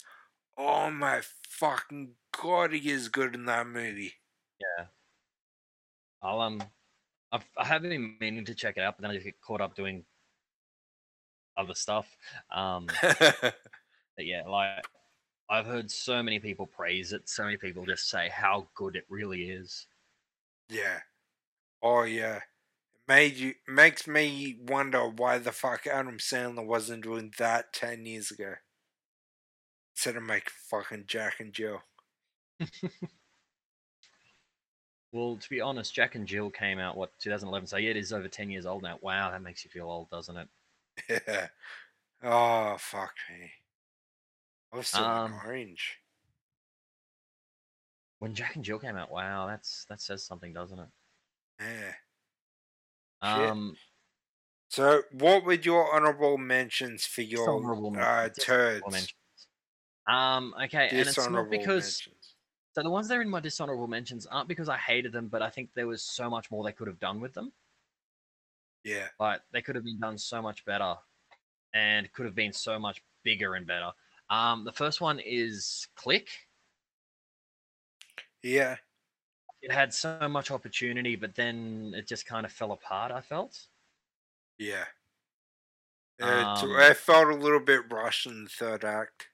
Oh my fucking god, he is good in that movie. Yeah. I'll um, I've, I have been meaning to check it out, but then I just get caught up doing other stuff. Um, but yeah, like I've heard so many people praise it. So many people just say how good it really is. yeah. Oh yeah. Made you makes me wonder why the fuck Adam Sandler wasn't doing that ten years ago. Instead of making fucking Jack and Jill. Well, to be honest, Jack and Jill came out what 2011, so yeah, it is over 10 years old now. Wow, that makes you feel old, doesn't it? Yeah. Oh fuck me. I was still Um, in orange. When Jack and Jill came out, wow, that's that says something, doesn't it? Yeah. Um, So, what were your honorable mentions for your dishonorable men- uh, turds? mentions. Um, okay, and it's not because mentions. so the ones that are in my dishonorable mentions aren't because I hated them, but I think there was so much more they could have done with them. Yeah, Like they could have been done so much better, and could have been so much bigger and better. Um, the first one is Click. yeah, It had so much opportunity, but then it just kind of fell apart. I felt. yeah. Uh, t- Um, I felt a little bit rushed in the third act.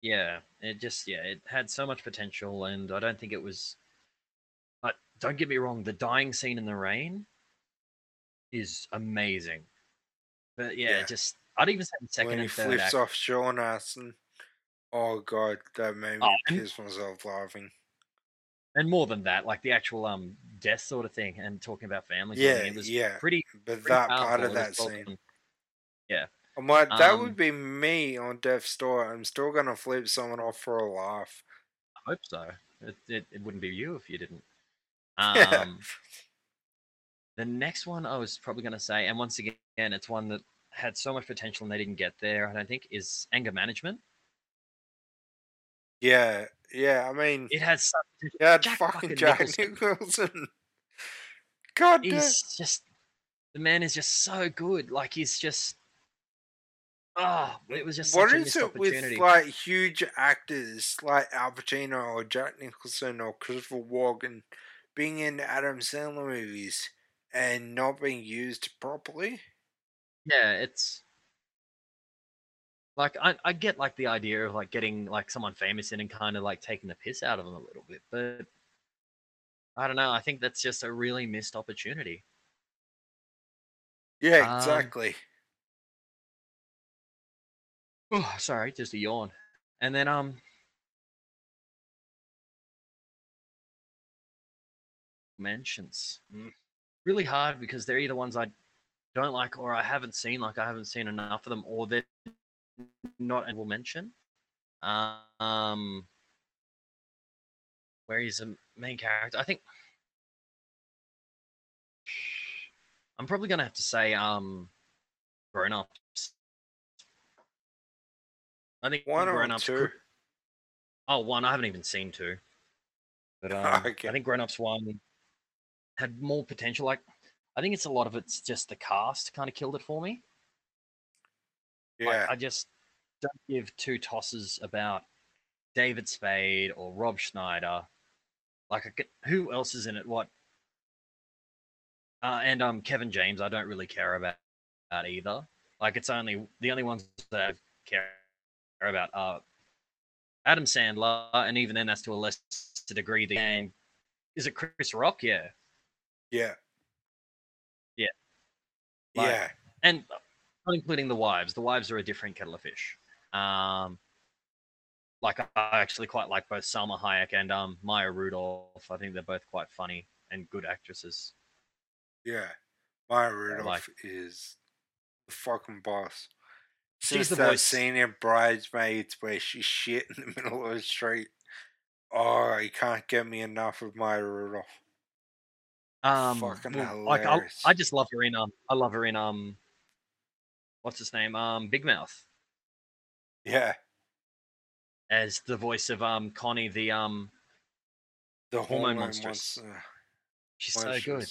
Yeah, it just yeah, it had so much potential, and I don't think it was. But don't get me wrong, the dying scene in the rain is amazing. But yeah, Yeah. just I'd even say the second when he and third flips act. off Sean Astin. Oh god, that made me Oh, piss myself laughing. And more than that, like the actual um death sort of thing, and talking about family. Yeah, thing, it was yeah. pretty. But pretty that part of that scene. done. I'm like, that Um, would be me on Death's Door. I'm still gonna flip someone off for a laugh. I hope so. It, it, it wouldn't be you if you didn't. Yeah. Um, the next one I was probably going to say, and once again, it's one that had so much potential and they didn't get there. I don't think is anger management. Yeah, yeah. I mean, It has such potential. yeah, Jack fucking fucking Jack Nicholson. Nicholson. God damn. He's just the man is just so good. Like he's just. Oh, it was just What is it with like huge actors like Al Pacino or Jack Nicholson or Christopher Walken being in Adam Sandler movies and not being used properly? yeah, it's like I, I get like the idea of like getting like someone famous in and kind of like taking the piss out of them a little bit, but I don't know. I think that's just a really missed opportunity. Yeah, Um, exactly. Oh, sorry, just a yawn. And then um mentions. Mm. Really hard because they're either ones I don't like or I haven't seen, like I haven't seen enough of them, or they're not and will mention. Um where he's a main character. I think I'm probably gonna have to say um grown ups. I think One or grown ups two? Oh, one. I haven't even seen two. But um, Okay. I think Grown Ups one had more potential. Like, I think it's a lot of it's just the cast kind of killed it for me. Like, Yeah. I just don't give two tosses about David Spade or Rob Schneider. Like, I get, who else is in it? What? Uh, and um, Kevin James, I don't really care about, about either. Like, it's only the only ones that I care about are Adam Sandler, and even then, that's to a lesser degree. The and is it Chris Rock? Yeah, yeah. Yeah. Like- yeah. and not including the wives. The wives are a different kettle of fish. Um, like I I actually quite like both Salma Hayek and um Maya Rudolph. I think they're both quite funny and good actresses. Yeah. Maya Rudolph like- is the fucking boss. She's Since the that voice- scene in Bridesmaids where she shit in the middle of the street. Oh, you can't get me enough of Maya Rudolph. Um, Fucking well, like I. I just love her in um I love her in um what's his name um Big Mouth Yeah. as the voice of um Connie the um The Hormone monster. She's so good.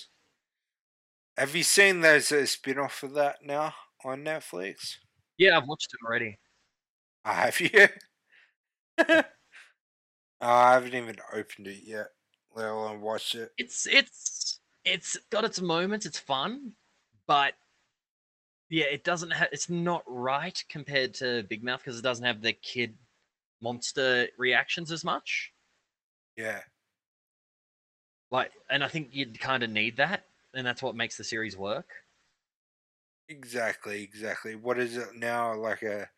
Have you seen there's a spin off of that now on Netflix? Yeah, I've watched it already. I have you? I haven't even opened it yet, let alone watched it. It's it's it's got its moments. It's fun, but yeah, it doesn't have. It's not right compared to Big Mouth because it doesn't have the kid monster reactions as much. Yeah. Like, and I think you'd kind of need that, and that's what makes the series work. Exactly, exactly. What is it now? Like a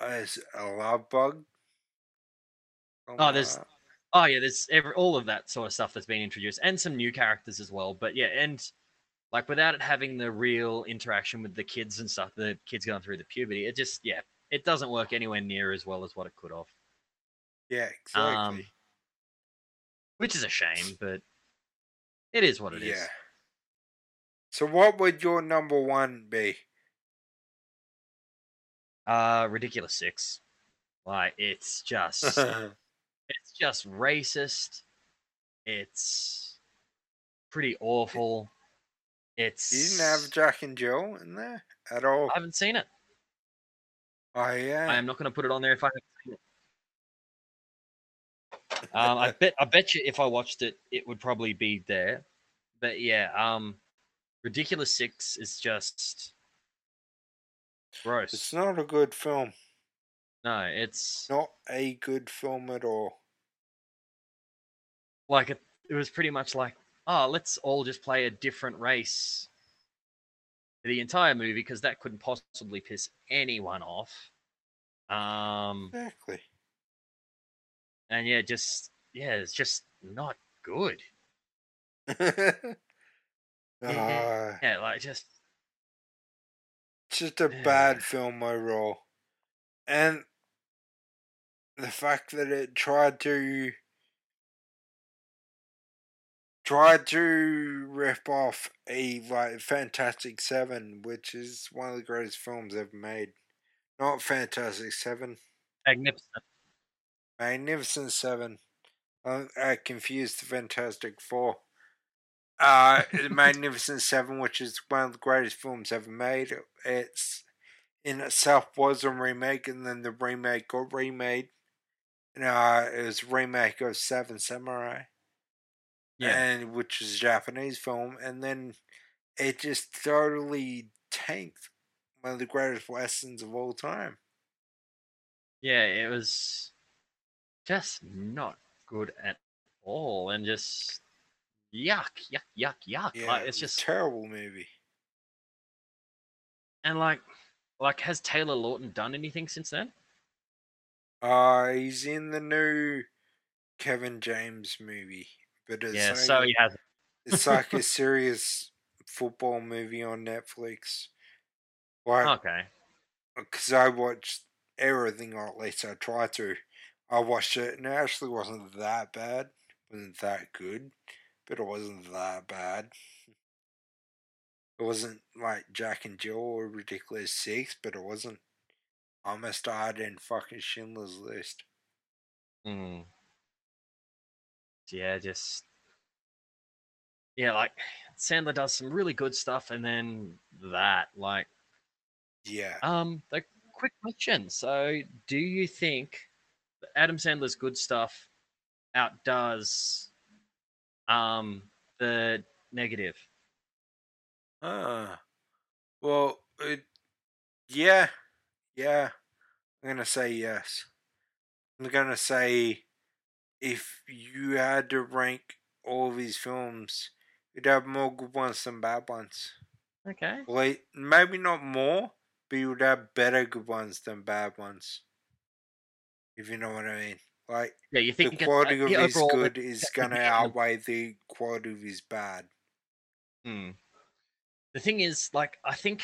it a love bug? Oh, oh there's- Oh yeah, there's every, all of that sort of stuff that's been introduced, and some new characters as well. But yeah, and like without it having the real interaction with the kids and stuff, the kids going through the puberty, it just yeah, it doesn't work anywhere near as well as what it could have. yeah, exactly. Um, which is a shame, but it is what it is. yeah. So, what would your number one be? Uh, ridiculous six. Like it's just it's just racist. It's pretty awful. It's you didn't have Jack and Jill in there at all. I haven't seen it. Oh yeah. I am not going to put it on there if I haven't seen it. Um, I bet I bet you if I watched it, it would probably be there. But yeah, um, ridiculous six is just gross. It's not a good film. no, it's Not a good film at all. like it, it was pretty much like, oh, let's all just play a different race for the entire movie because that couldn't possibly piss anyone off. Um, Exactly. and yeah, just yeah, it's just not good. Ah, Yeah, like just just a Yeah. bad film overall. And the fact that it tried to tried to rip off a like Fantastic Seven, which is one of the greatest films ever made. Not Fantastic Seven, magnificent. Magnificent Seven. I, I confused the Fantastic Four. Uh, Magnificent Seven, which is one of the greatest films ever made. It's in itself was a remake, and then the remake got remade. And, uh, it was a remake of Seven Samurai, Yeah, and which is a Japanese film, and then it just totally tanked one of the greatest westerns of all time. yeah, it was just not good at all, and just yuck, yuck, yuck, yuck. Yeah, like, it's was just a terrible movie. and like, like has Taylor Lautner done anything since then? Uh, he's in the new Kevin James movie, but it's yeah, so he hasn't. it's like a serious football movie on Netflix. Like, Okay, because I watched everything, or at least I tried to. I watched it, and it actually wasn't that bad. It wasn't that good, but it wasn't that bad. It wasn't like Jack and Jill or Ridiculous Six, but it wasn't I almost hard in fucking Schindler's List. Hmm. Yeah, just yeah, like Sandler does some really good stuff, and then that, like, Yeah. um, the quick question. So, do you think Adam Sandler's good stuff outdoes um the negative? Ah. Well, it, yeah. Yeah. I'm going to say yes. I'm going to say if you had to rank all of his films, you'd have more good ones than bad ones. Okay. Like, maybe not more, but you would have better good ones than bad ones. If you know what I mean. Like, Yeah, you think the quality of the his overall, good is going to outweigh the quality of his bad. Hmm. The thing is, like, I think,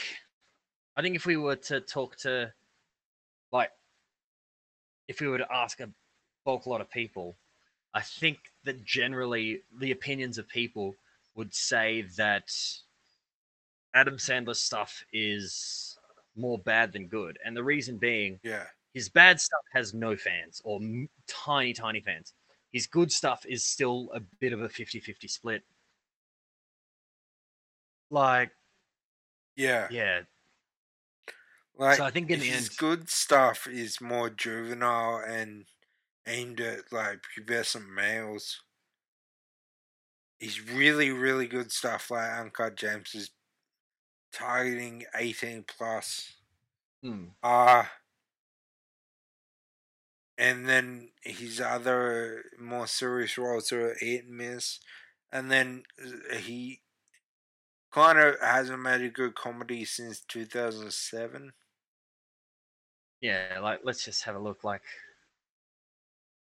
I think if we were to talk to, like, if we were to ask a bulk lot of people, I think that generally the opinions of people would say that Adam Sandler's stuff is more bad than good, and the reason being Yeah. his bad stuff has no fans or m- tiny, tiny fans. his good stuff is still a bit of a 50-50 split. Like, Yeah. yeah, Like So I think in the his end- good stuff is more juvenile and aimed at like pubescent males. He's really, really good stuff like Uncut Gems is targeting eighteen plus. hmm, Uh and then his other more serious roles are hit and miss. And then uh, he kind of hasn't made a good comedy since 2007. yeah. Like, let's just have a look. Like,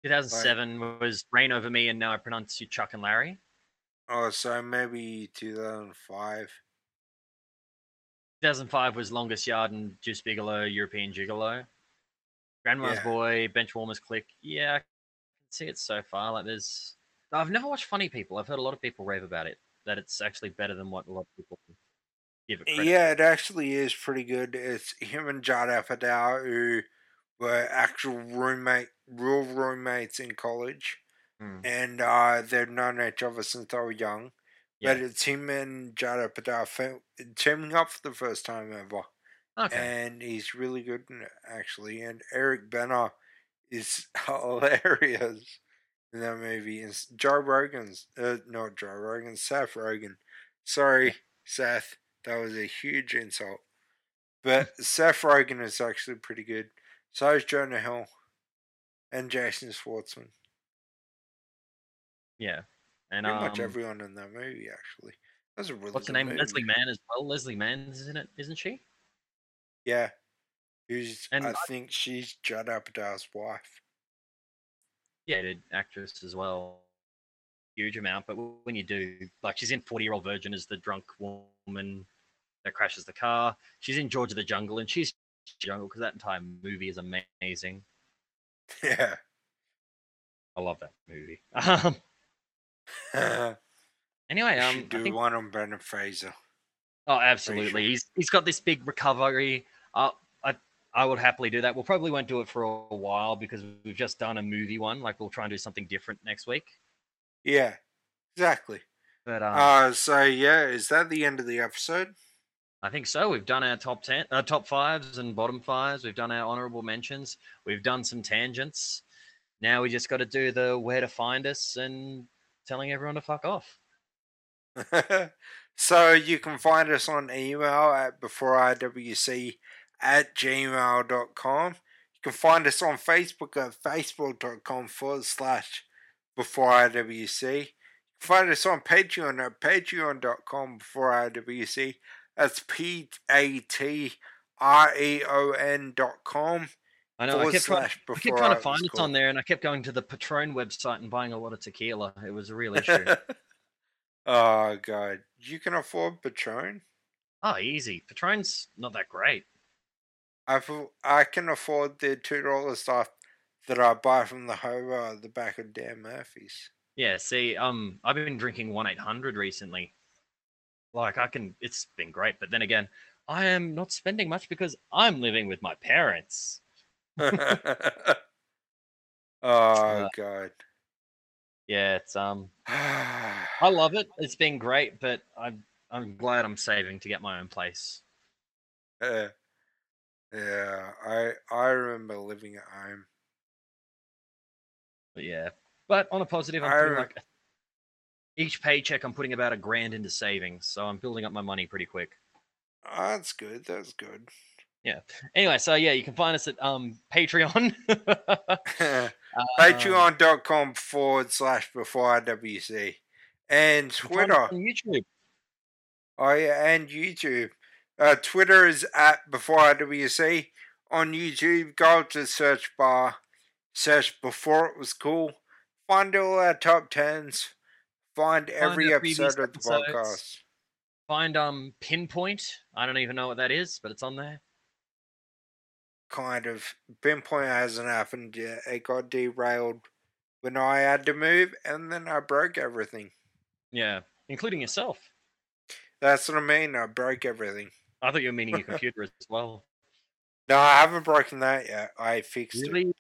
2007 was Reign Over Me, and now I pronounce you Chuck and Larry. Oh, so maybe 2005. 2005 was Longest Yard and Deuce Bigalow, European Gigolo. Grandma's Yeah. Boy, Benchwarmers Click. Yeah, I can see it so far. Like, there's. I've never watched Funny People. I've heard a lot of people rave about it. That it's actually better than what a lot of people give it credit. Yeah, it actually is pretty good. It's him and Judd Apatow who were actual roommate, real roommates in college, Hmm. and uh, they've known each other since they were young. Yeah. But it's him and Judd Apatow teaming up for the first time ever, Okay. and he's really good in it actually. And Eric Bana is hilarious in that movie. And Joe Rogan's, uh, not Joe Rogan, Seth Rogen. Sorry, Seth, that was a huge insult. But Seth Rogen is actually pretty good. So is Jonah Hill and Jason Schwartzman. yeah. And Pretty um, much everyone in that movie, actually. That's a really what's good name? movie. Leslie Mann as well. Leslie Mann, isn't it? Isn't she? Yeah. Who's, And I I- think she's Judd Apatow's wife. Yeah, actress as well. Huge amount, but when you do, like, she's in Forty Year Old Virgin as the drunk woman that crashes the car. She's in George of the Jungle, and she's jungle because that entire movie is amazing. Yeah. I love that movie. Um, anyway, um, should I do think, one on Brendan Fraser. oh, absolutely. He's he's got this big recovery. Uh, I I would happily do that. We'll probably won't do it for a while because we've just done a movie one. Like, we'll try and do something different next week. Yeah, exactly. But um, Uh, so yeah, is that the end of the episode? I think so. We've done our top ten, uh, top fives and bottom fives. We've done our honorable mentions. We've done some tangents. Now we just got to do the where to find us and telling everyone to fuck off. so you can find us on email at beforeiwc at gmail.com. You can find us on Facebook at facebook.com forward slash beforeiwc. You can find us on Patreon at patreon.com beforeiwc. That's P A T R E O N dot com I know. I kept, trying, I kept trying to find called. on there, and I kept going to the Patron website and buying a lot of tequila. It was a real issue. oh god, you can afford Patron. oh, easy. Patron's not that great. I I can afford the two dollar stuff that I buy from the hobo at the back of Dan Murphy's. Yeah. See, um, I've been drinking one eight hundred recently. Like I can, it's been great. But then again, I am not spending much because I'm living with my parents. oh Uh, god. Yeah, it's um, I love it. It's been great, but I'm I'm glad I'm saving to get my own place. Uh, yeah, I I remember living at home. But yeah, but on a positive, I'm I putting re- like each paycheck, I'm putting about a grand into savings, so I'm building up my money pretty quick. Oh, that's good. That's good. Yeah. Anyway, so yeah, you can find us at um Patreon. Um, Patreon.com forward slash before IWC. And you can find us Twitter. on YouTube. Oh yeah, and YouTube. Uh, Twitter is at before IWC. On YouTube, go to the search bar, search before it was cool. Find all our top tens. Find every episode of the podcast. Find um Pinpoint. I don't even know what that is, but it's on there. Kind of. Pinpoint hasn't happened yet. It got derailed when I had to move, and then I broke everything. Yeah, including yourself. That's what I mean. I broke everything. I thought you were meaning your computer as well. No, I haven't broken that yet. I fixed it.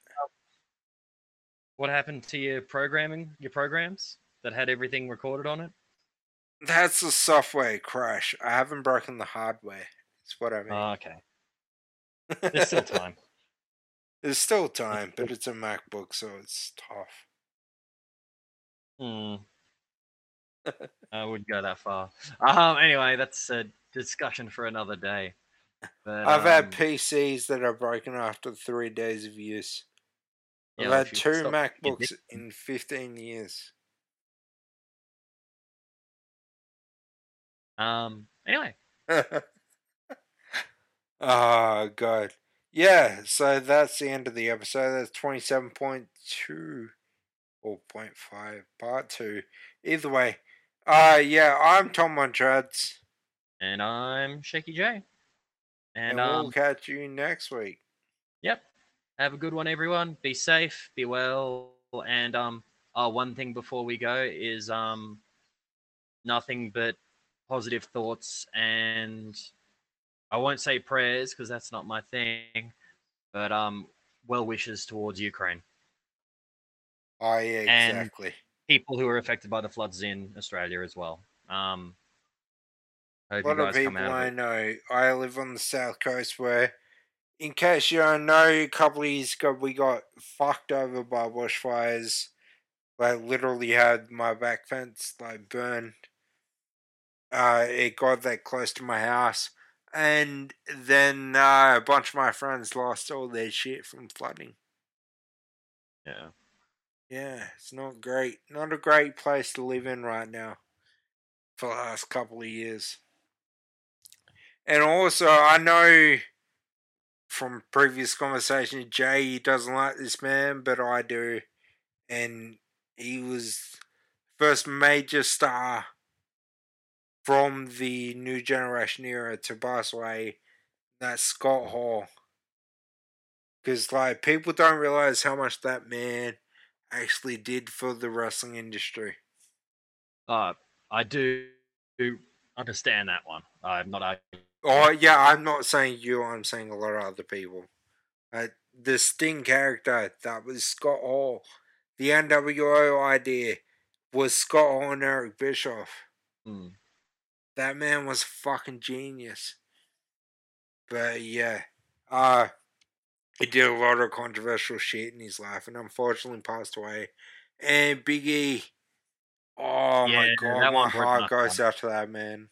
What happened to your programming, your programs that had everything recorded on it? That's a software crash. I haven't broken the hardware. It's what I mean. Oh, okay. There's still time. There's still time, but it's a MacBook, so it's tough. Hmm. I wouldn't go that far. Um. Anyway, that's a discussion for another day. But, I've had um, PCs that are broken after three days of use. yeah, I've had two MacBooks in 15 years. Um. Anyway, oh, God. Yeah, so that's the end of the episode. That's 27.2 or 0.5, part 2. Either way. Uh, yeah, I'm Tom on Treads, and I'm Shakey Jay and, And, we'll um, catch you next week. Yep. Have a good one, everyone. Be safe, be well, and um, oh, one thing before we go is um, nothing but positive thoughts, and I won't say prayers because that's not my thing, but um, well wishes towards Ukraine, Oh, yeah, and- exactly. people who are affected by the floods in Australia as well. Um, A lot you of people of I know. I live on the south coast where, in case you don't know, a couple of years ago we got fucked over by bushfires. Like literally had my back fence like burned. Uh, it got that close to my house, and then uh, a bunch of my friends lost all their shit from flooding. Yeah. Yeah, it's not great. Not a great place to live in right now for the last couple of years. And also, I know from previous conversations, Jay doesn't like this man, but I do. And he was first major star from the new generation era to pass away. That's Scott Hall. Because, like, people don't realize how much that man actually did for the wrestling industry. Uh, I do understand that one. I'm not arguing. Oh yeah, I'm not saying you. I'm saying a lot of other people. Uh, the Sting character that was Scott Hall. The NWO idea was Scott Hall and Eric Bischoff. Hmm. That man was fucking genius. But yeah, uh, he did a lot of controversial shit in his life, and unfortunately passed away. And Big E, oh my god, my one heart goes out to that man.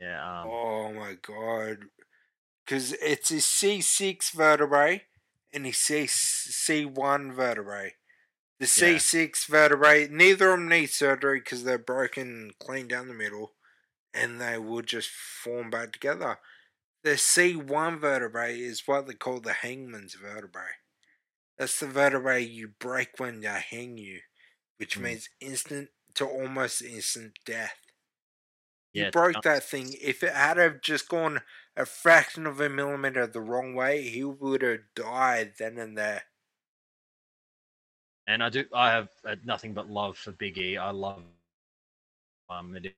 Yeah. Um, Oh my god. Because it's his C6 vertebrae and his C- C1 vertebrae. The C6 vertebrae, neither of them need surgery because they're broken clean down the middle and they will just form back together. The C1 vertebrae is what they call the hangman's vertebrae. That's the vertebrae you break when they hang you, which Hmm. means instant to almost instant death yeah, it's broke that thing. If it had have just gone a fraction of a millimeter the wrong way, he would have died then and there. And I do. I have uh, nothing but love for Big E. I love. Um, it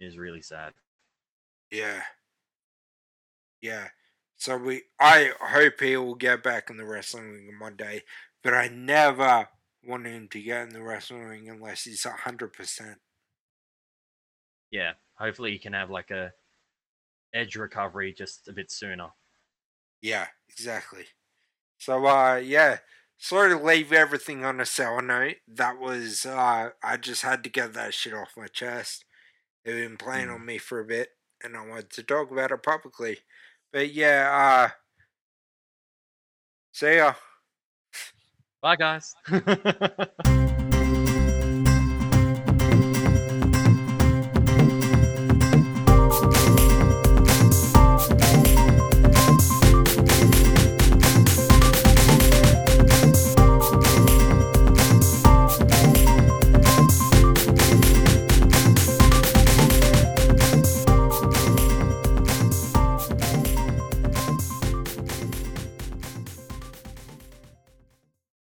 is really sad. Yeah. Yeah. So we I hope he will get back in the wrestling ring one day, but I never want him to get in the wrestling ring unless he's hundred percent. Yeah. Hopefully, he can have like a edge recovery just a bit sooner. Yeah, exactly. So uh yeah. Sorry to leave everything on a sour note. That was uh I just had to get that shit off my chest. Had been playing Mm. on me for a bit and I wanted to talk about it publicly. But yeah, uh see ya. Bye, guys.